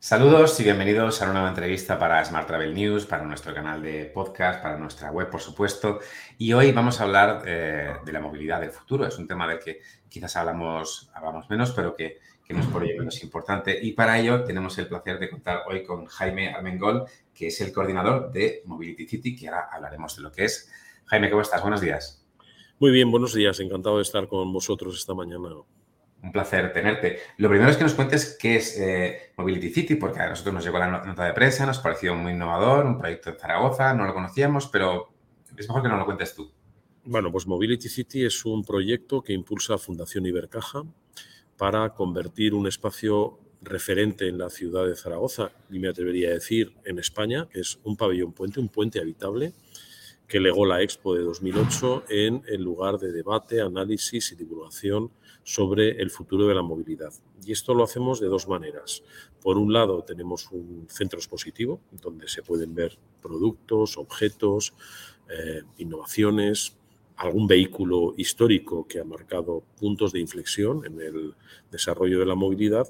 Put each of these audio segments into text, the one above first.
Saludos y bienvenidos a una nueva entrevista para Smart Travel News, para nuestro canal de podcast, para nuestra web, por supuesto. Y hoy vamos a hablar eh, de la movilidad del futuro. Es un tema del que quizás hablamos, hablamos menos, pero que, que no es por ello menos importante. Y para ello tenemos el placer de contar hoy con Jaime Almengol, que es el coordinador de Mobility City, que ahora hablaremos de lo que es. Jaime, ¿cómo estás? Buenos días. Muy bien, buenos días. Encantado de estar con vosotros esta mañana. Un placer tenerte. Lo primero es que nos cuentes qué es eh, Mobility City, porque a nosotros nos llegó la nota de prensa, nos pareció muy innovador, un proyecto en Zaragoza, no lo conocíamos, pero es mejor que nos lo cuentes tú. Bueno, pues Mobility City es un proyecto que impulsa Fundación Ibercaja para convertir un espacio referente en la ciudad de Zaragoza, y me atrevería a decir en España, que es un pabellón puente, un puente habitable, que legó la Expo de 2008 en el lugar de debate, análisis y divulgación sobre el futuro de la movilidad. Y esto lo hacemos de dos maneras. Por un lado, tenemos un centro expositivo donde se pueden ver productos, objetos, eh, innovaciones, algún vehículo histórico que ha marcado puntos de inflexión en el desarrollo de la movilidad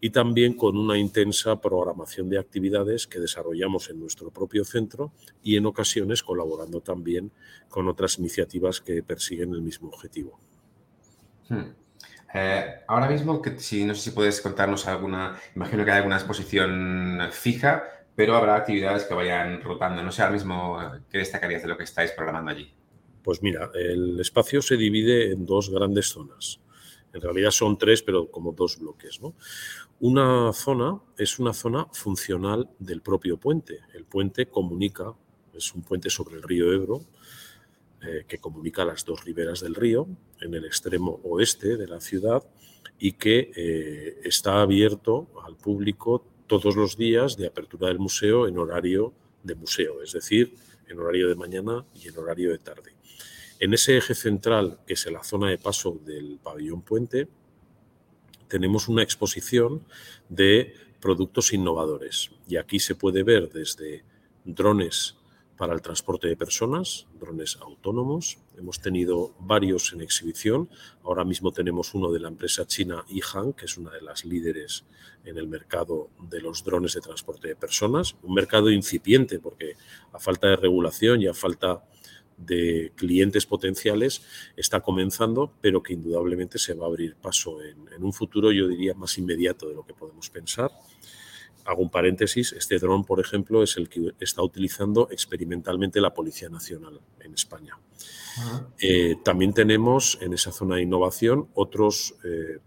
y también con una intensa programación de actividades que desarrollamos en nuestro propio centro y en ocasiones colaborando también con otras iniciativas que persiguen el mismo objetivo. Hmm. Eh, ahora mismo, que si, no sé si puedes contarnos alguna, imagino que hay alguna exposición fija, pero habrá actividades que vayan rotando. No sé ahora mismo qué destacarías de lo que estáis programando allí. Pues mira, el espacio se divide en dos grandes zonas. En realidad son tres, pero como dos bloques. Una zona es una zona funcional del propio puente. El puente comunica, es un puente sobre el río Ebro, eh, que comunica las dos riberas del río en el extremo oeste de la ciudad y que eh, está abierto al público todos los días de apertura del museo en horario de museo, es decir, en horario de mañana y en horario de tarde. En ese eje central, que es la zona de paso del pabellón puente, tenemos una exposición de productos innovadores. Y aquí se puede ver desde drones para el transporte de personas, drones autónomos. Hemos tenido varios en exhibición. Ahora mismo tenemos uno de la empresa china Yihan, que es una de las líderes en el mercado de los drones de transporte de personas. Un mercado incipiente porque a falta de regulación y a falta de clientes potenciales está comenzando, pero que indudablemente se va a abrir paso en, un futuro, yo diría, más inmediato de lo que podemos pensar. Hago un paréntesis, este dron, por ejemplo, es el que está utilizando experimentalmente la Policía Nacional en España. Eh, también tenemos en esa zona de innovación otros eh,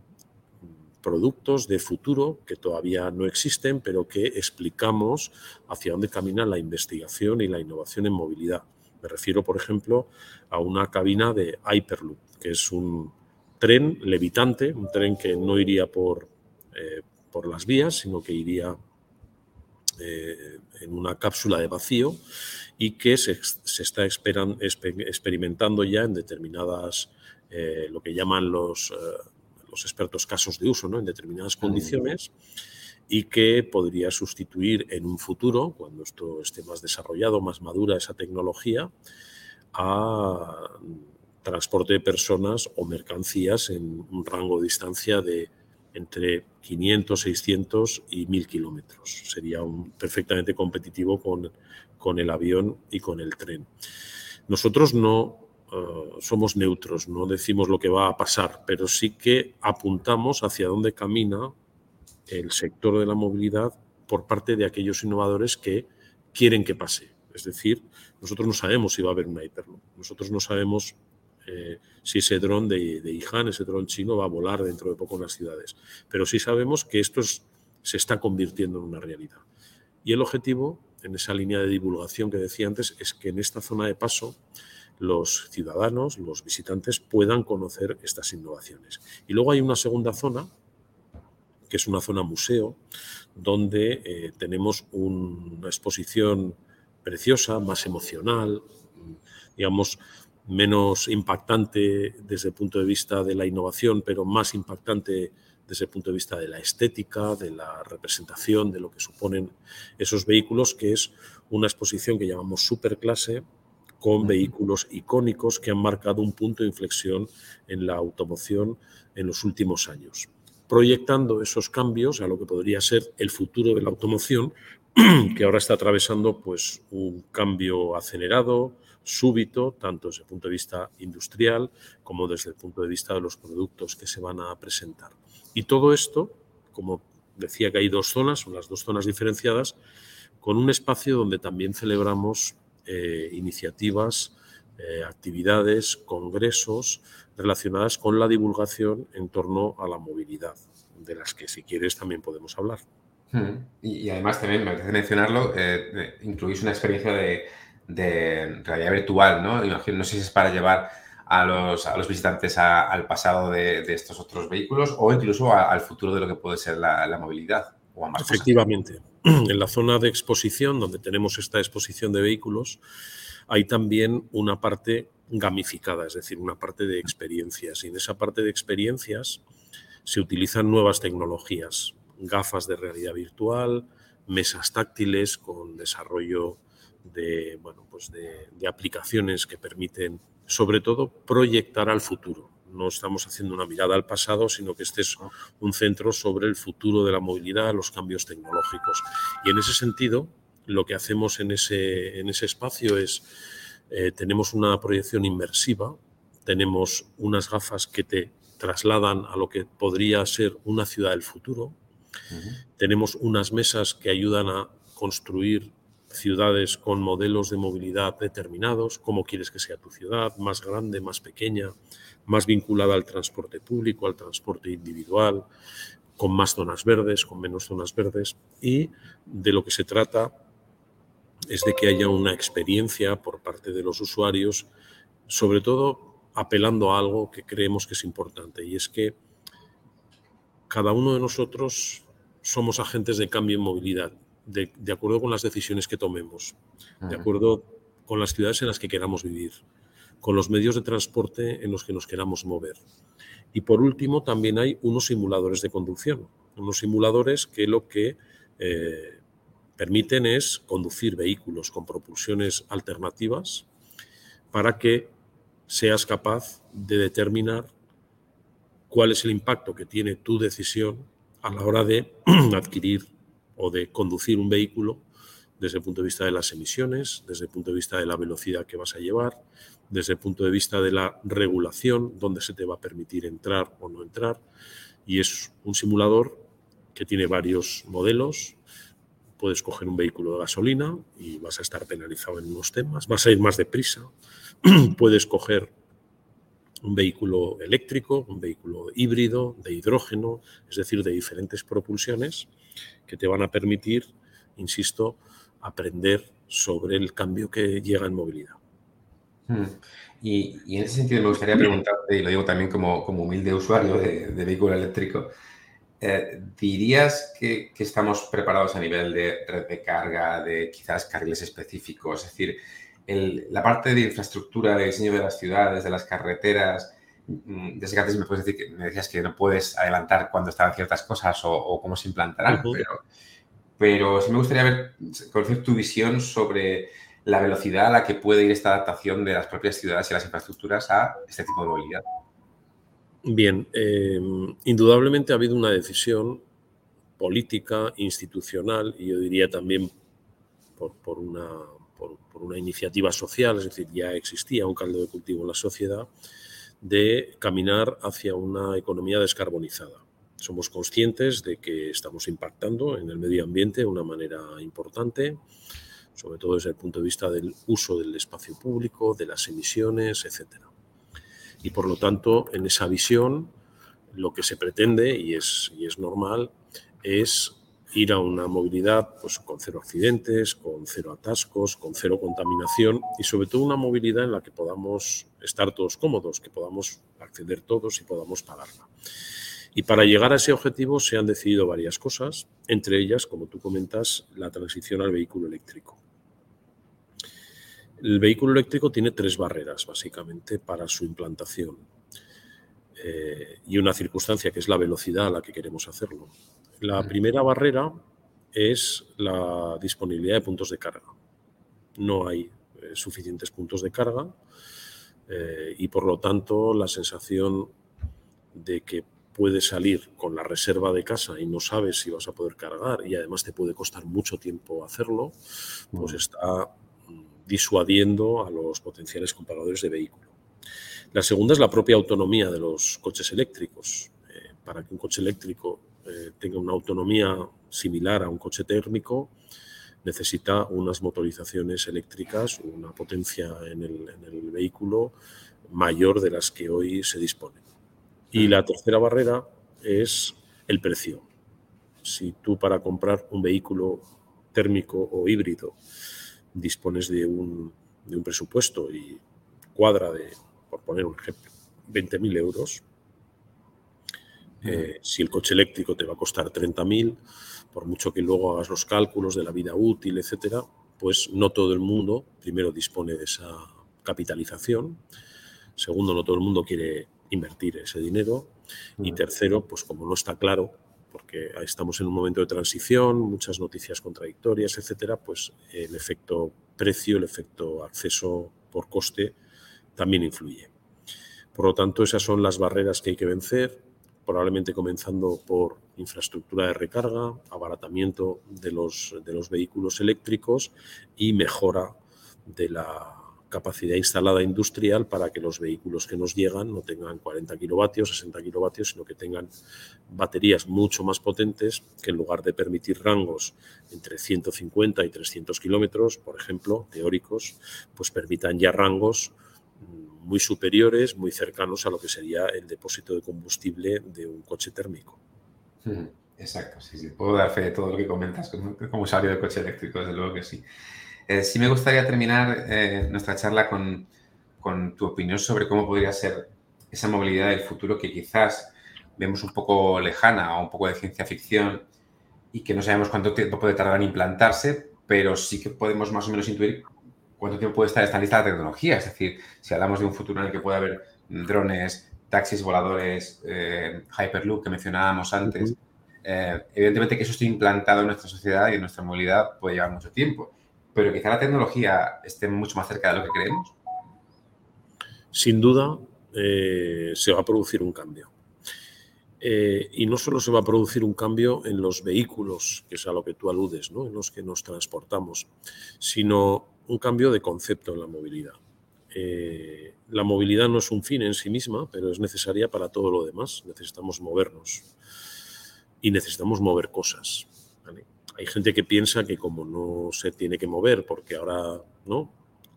productos de futuro que todavía no existen, pero que explicamos hacia dónde camina la investigación y la innovación en movilidad. Me refiero, por ejemplo, a una cabina de Hyperloop, que es un tren levitante, un tren que no iría por, eh, por las vías, sino que iría eh, en una cápsula de vacío y que se, está experimentando ya en determinadas, eh, lo que llaman los, los expertos casos de uso, ¿no? en determinadas condiciones y que podría sustituir en un futuro, cuando esto esté más desarrollado, más madura esa tecnología, a transporte de personas o mercancías en un rango de distancia de entre 500, 600 y 1000 kilómetros. Sería un, perfectamente competitivo con, con, el avión y con el tren. Nosotros no eh, somos neutros, no decimos lo que va a pasar, pero sí que apuntamos hacia dónde camina el sector de la movilidad por parte de aquellos innovadores que quieren que pase. Es decir, nosotros no sabemos si va a haber una Hyperloop, nosotros no sabemos eh, si ese dron de, de ese dron chino, va a volar dentro de poco en las ciudades, pero sí sabemos que esto se está convirtiendo en una realidad. Y el objetivo, en esa línea de divulgación que decía antes, es que en esta zona de paso los ciudadanos, los visitantes puedan conocer estas innovaciones. Y luego hay una segunda zona que es una zona museo, donde eh, tenemos una exposición preciosa, más emocional, digamos, menos impactante desde el punto de vista de la innovación, pero más impactante desde el punto de vista de la estética, de la representación, de lo que suponen esos vehículos, que es una exposición que llamamos superclase, con vehículos icónicos que han marcado un punto de inflexión en la automoción en los últimos años. proyectando esos cambios a lo que podría ser el futuro de la automoción, que ahora está atravesando pues, un cambio acelerado, súbito, tanto desde el punto de vista industrial como desde el punto de vista de los productos que se van a presentar. Y todo esto, como decía que hay dos zonas, son las dos zonas diferenciadas, con un espacio donde también celebramos eh, iniciativas, eh, actividades, congresos relacionadas con la divulgación en torno a la movilidad, de las que si quieres también podemos hablar. Hmm. Y, además también me parece mencionarlo, eh, incluís una experiencia de, realidad virtual, ¿no? no sé si es para llevar a los, a los visitantes al pasado de, estos otros vehículos o incluso al futuro de lo que puede ser la, movilidad. O ambas Efectivamente. En la zona de exposición, donde tenemos esta exposición de vehículos, hay también una parte gamificada, es decir, una parte de experiencias. Y en esa parte de experiencias se utilizan nuevas tecnologías, gafas de realidad virtual, mesas táctiles con desarrollo de, bueno, pues de, aplicaciones que permiten, sobre todo, proyectar al futuro. No estamos haciendo una mirada al pasado, sino que este es un centro sobre el futuro de la movilidad, los cambios tecnológicos. Y en ese sentido, lo que hacemos en ese, en ese espacio es, eh, tenemos una proyección inmersiva, tenemos unas gafas que te trasladan a lo que podría ser una ciudad del futuro, tenemos unas mesas que ayudan a construir ciudades con modelos de movilidad determinados, cómo quieres que sea tu ciudad, más grande, más pequeña, más vinculada al transporte público, al transporte individual, con más zonas verdes, con menos zonas verdes. Y de lo que se trata es de que haya una experiencia por parte de los usuarios, sobre todo apelando a algo que creemos que es importante, y es que cada uno de nosotros somos agentes de cambio en movilidad, de, acuerdo con las decisiones que tomemos, de acuerdo con las ciudades en las que queramos vivir, con los medios de transporte en los que nos queramos mover. Y por último, también hay unos simuladores de conducción, unos simuladores que lo que eh, permiten es conducir vehículos con propulsiones alternativas para que seas capaz de determinar cuál es el impacto que tiene tu decisión a la hora de adquirir o de conducir un vehículo desde el punto de vista de las emisiones, desde el punto de vista de la velocidad que vas a llevar, desde el punto de vista de la regulación, dónde se te va a permitir entrar o no entrar. Y es un simulador que tiene varios modelos. Puedes coger un vehículo de gasolina y vas a estar penalizado en unos temas, vas a ir más deprisa. Puedes coger un vehículo eléctrico, un vehículo híbrido, de hidrógeno, es decir, de diferentes propulsiones que te van a permitir, insisto, aprender sobre el cambio que llega en movilidad. Hmm. Y, en ese sentido me gustaría preguntarte, y lo digo también como, como humilde usuario de, vehículo eléctrico, eh, ¿dirías que, estamos preparados a nivel de red de carga, de quizás carriles específicos? Es decir, la parte de infraestructura, de diseño de las ciudades, de las carreteras, mm, desde que antes me, puedes decir que, me decías que no puedes adelantar cuándo estarán ciertas cosas o, cómo se implantarán, pero, pero sí me gustaría ver, conocer tu visión sobre la velocidad a la que puede ir esta adaptación de las propias ciudades y las infraestructuras a este tipo de movilidad. Bien, eh, indudablemente ha habido una decisión política, institucional y yo diría también por una por, una iniciativa social, es decir, ya existía un caldo de cultivo en la sociedad, de caminar hacia una economía descarbonizada. Somos conscientes de que estamos impactando en el medio ambiente de una manera importante, sobre todo desde el punto de vista del uso del espacio público, de las emisiones, etc. Y por lo tanto, en esa visión, lo que se pretende, y es, y es normal, es ir a una movilidad pues, con cero accidentes, con cero atascos, con cero contaminación y sobre todo una movilidad en la que podamos estar todos cómodos, que podamos acceder todos y podamos pagarla. Y para llegar a ese objetivo se han decidido varias cosas, entre ellas, como tú comentas, la transición al vehículo eléctrico. El vehículo eléctrico tiene tres barreras, básicamente, para su implantación. Eh, y una circunstancia que es la velocidad a la que queremos hacerlo. La primera barrera es la disponibilidad de puntos de carga. No hay eh, suficientes puntos de carga eh, y por lo tanto la sensación de que puede salir con la reserva de casa y no sabes si vas a poder cargar y además te puede costar mucho tiempo hacerlo, pues mm. está disuadiendo a los potenciales compradores de vehículo. La segunda es la propia autonomía de los coches eléctricos. Eh, para que un coche eléctrico eh, tenga una autonomía similar a un coche térmico, necesita unas motorizaciones eléctricas, una potencia en el, vehículo mayor de las que hoy se dispone. Y la tercera barrera es el precio. Si tú para comprar un vehículo térmico o híbrido dispones de un, de un presupuesto y cuadra de, por poner un ejemplo, 20.000 euros, eh, si el coche eléctrico te va a costar 30.000, por mucho que luego hagas los cálculos de la vida útil, etcétera, pues no todo el mundo, primero, dispone de esa capitalización, segundo, no todo el mundo quiere invertir ese dinero, y tercero, pues como no está claro, porque estamos en un momento de transición, muchas noticias contradictorias, etcétera, pues el efecto precio, el efecto acceso por coste también influye. Por lo tanto, esas son las barreras que hay que vencer probablemente comenzando por infraestructura de recarga, abaratamiento de los, de los vehículos eléctricos y mejora de la capacidad instalada industrial para que los vehículos que nos llegan no tengan 40 kilovatios, 60 kilovatios, sino que tengan baterías mucho más potentes que en lugar de permitir rangos entre 150 y 300 kilómetros, por ejemplo, teóricos, pues permitan ya rangos muy superiores, muy cercanos a lo que sería el depósito de combustible de un coche térmico. Exacto, sí, sí. Puedo dar fe de todo lo que comentas como, usuario de coche eléctrico, desde luego que sí. Eh, sí me gustaría terminar eh, nuestra charla con, con, tu opinión sobre cómo podría ser esa movilidad del futuro que quizás vemos un poco lejana o un poco de ciencia ficción y que no sabemos cuánto tiempo puede tardar en implantarse, pero sí que podemos más o menos intuir cuánto tiempo puede estar esta lista de tecnología. Es decir, si hablamos de un futuro en el que pueda haber drones, taxis voladores, eh, Hyperloop que mencionábamos antes, eh, evidentemente que eso esté implantado en nuestra sociedad y en nuestra movilidad puede llevar mucho tiempo. Pero quizá la tecnología esté mucho más cerca de lo que creemos. Sin duda, eh, se va a producir un cambio. y no solo se va a producir un cambio en los vehículos, que es a lo que tú aludes, ¿no? en los que nos transportamos, sino un cambio de concepto en la movilidad. Eh, la movilidad no es un fin en sí misma, pero es necesaria para todo lo demás. Necesitamos movernos y necesitamos mover cosas. Hay gente que piensa que como no se tiene que mover, porque ahora ¿no?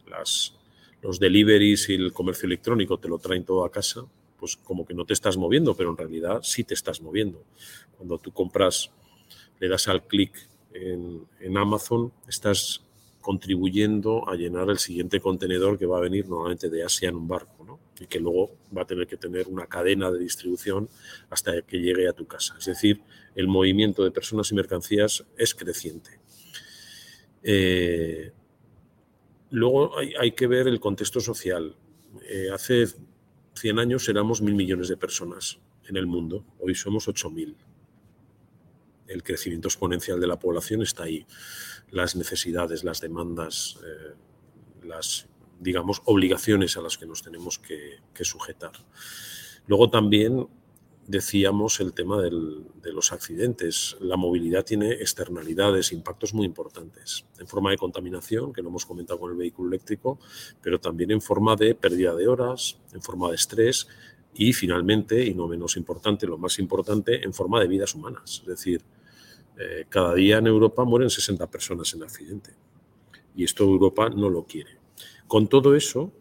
Las, los deliveries y el comercio electrónico te lo traen todo a casa, pues como que no te estás moviendo, pero en realidad sí te estás moviendo. Cuando tú compras, le das al clic en, en Amazon, estás contribuyendo a llenar el siguiente contenedor que va a venir normalmente de Asia en un barco, y que luego va a tener que tener una cadena de distribución hasta que llegue a tu casa. Es decir, el movimiento de personas y mercancías es creciente. Eh, luego hay, que ver el contexto social. Eh, hace 100 años éramos mil millones de personas en el mundo, hoy somos 8.000. El crecimiento exponencial de la población está ahí las necesidades, las demandas, eh, las, digamos, obligaciones a las que nos tenemos que, sujetar. Luego también decíamos el tema de los accidentes. La movilidad tiene externalidades, impactos muy importantes, en forma de contaminación, que lo hemos comentado con el vehículo eléctrico, pero también en forma de pérdida de horas, en forma de estrés y finalmente, y no menos importante, lo más importante, en forma de vidas humanas. Es decir, eh, cada día en Europa mueren 60 personas en accidente. Y esto Europa no lo quiere. Con todo eso,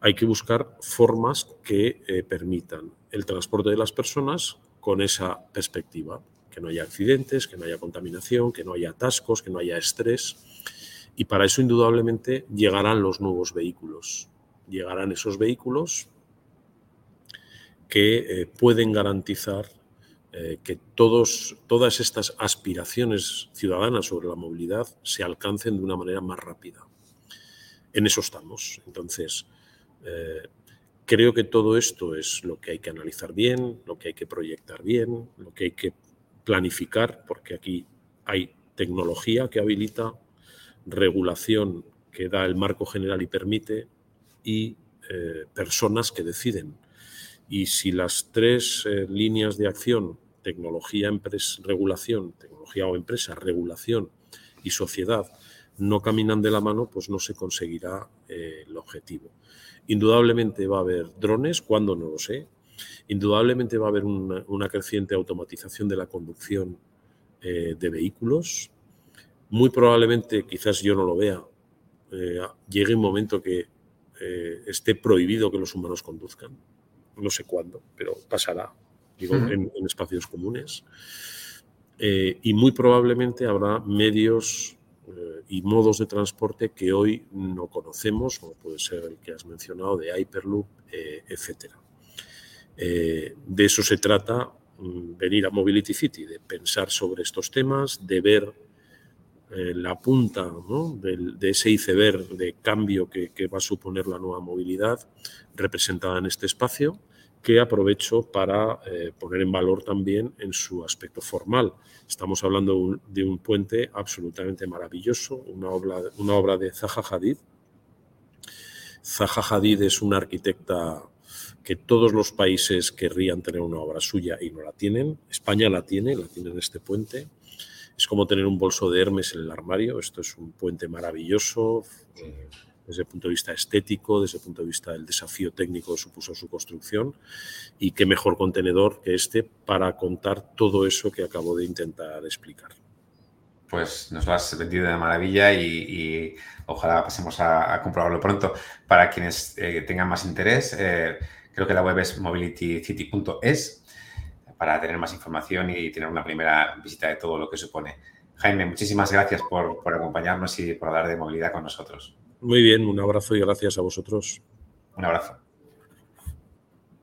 hay que buscar formas que eh, permitan el transporte de las personas con esa perspectiva, que no haya accidentes, que no haya contaminación, que no haya atascos, que no haya estrés. Y para eso, indudablemente, llegarán los nuevos vehículos. Llegarán esos vehículos que eh, pueden garantizar eh, que todas estas aspiraciones ciudadanas sobre la movilidad se alcancen de una manera más rápida. En eso estamos. Entonces, eh, creo que todo esto es lo que hay que analizar bien, lo que hay que proyectar bien, lo que hay que planificar, porque aquí hay tecnología que habilita, regulación que da el marco general y permite, y personas que deciden Y si las tres eh, líneas de acción, tecnología, empresa, regulación, tecnología o empresa, regulación y sociedad, no caminan de la mano, pues no se conseguirá eh, el objetivo. Indudablemente va a haber drones, cuando no lo sé. Indudablemente va a haber una, creciente automatización de la conducción eh, de vehículos. Muy probablemente, quizás yo no lo vea, llegue un momento que esté prohibido que los humanos conduzcan no sé cuándo, pero pasará, digo, en, espacios comunes. Eh, y muy probablemente habrá medios eh, y modos de transporte que hoy no conocemos, como puede ser el que has mencionado, de Hyperloop, eh, etc. de eso se trata mm, venir a Mobility City, de pensar sobre estos temas, de ver la punta de, ese iceberg de cambio que, va a suponer la nueva movilidad representada en este espacio que aprovecho para eh, poner en valor también en su aspecto formal. Estamos hablando de un puente absolutamente maravilloso, una obra, una obra de Zaha Hadid. Zaha Hadid es una arquitecta que todos los países querrían tener una obra suya y no la tienen. España la tiene, la tiene en este puente. Es como tener un bolso de Hermes en el armario. Esto es un puente maravilloso desde el punto de vista estético, desde el punto de vista del desafío técnico que supuso su construcción y qué mejor contenedor que este para contar todo eso que acabo de intentar explicar. Pues nos lo has vendido de maravilla y, ojalá pasemos a, comprobarlo pronto. Para quienes eh, tengan más interés, eh, creo que la web es mobilitycity.es para tener más información y tener una primera visita de todo lo que supone. Jaime, muchísimas gracias por, por acompañarnos y por hablar de movilidad con nosotros. Muy bien, un abrazo y gracias a vosotros. Un abrazo.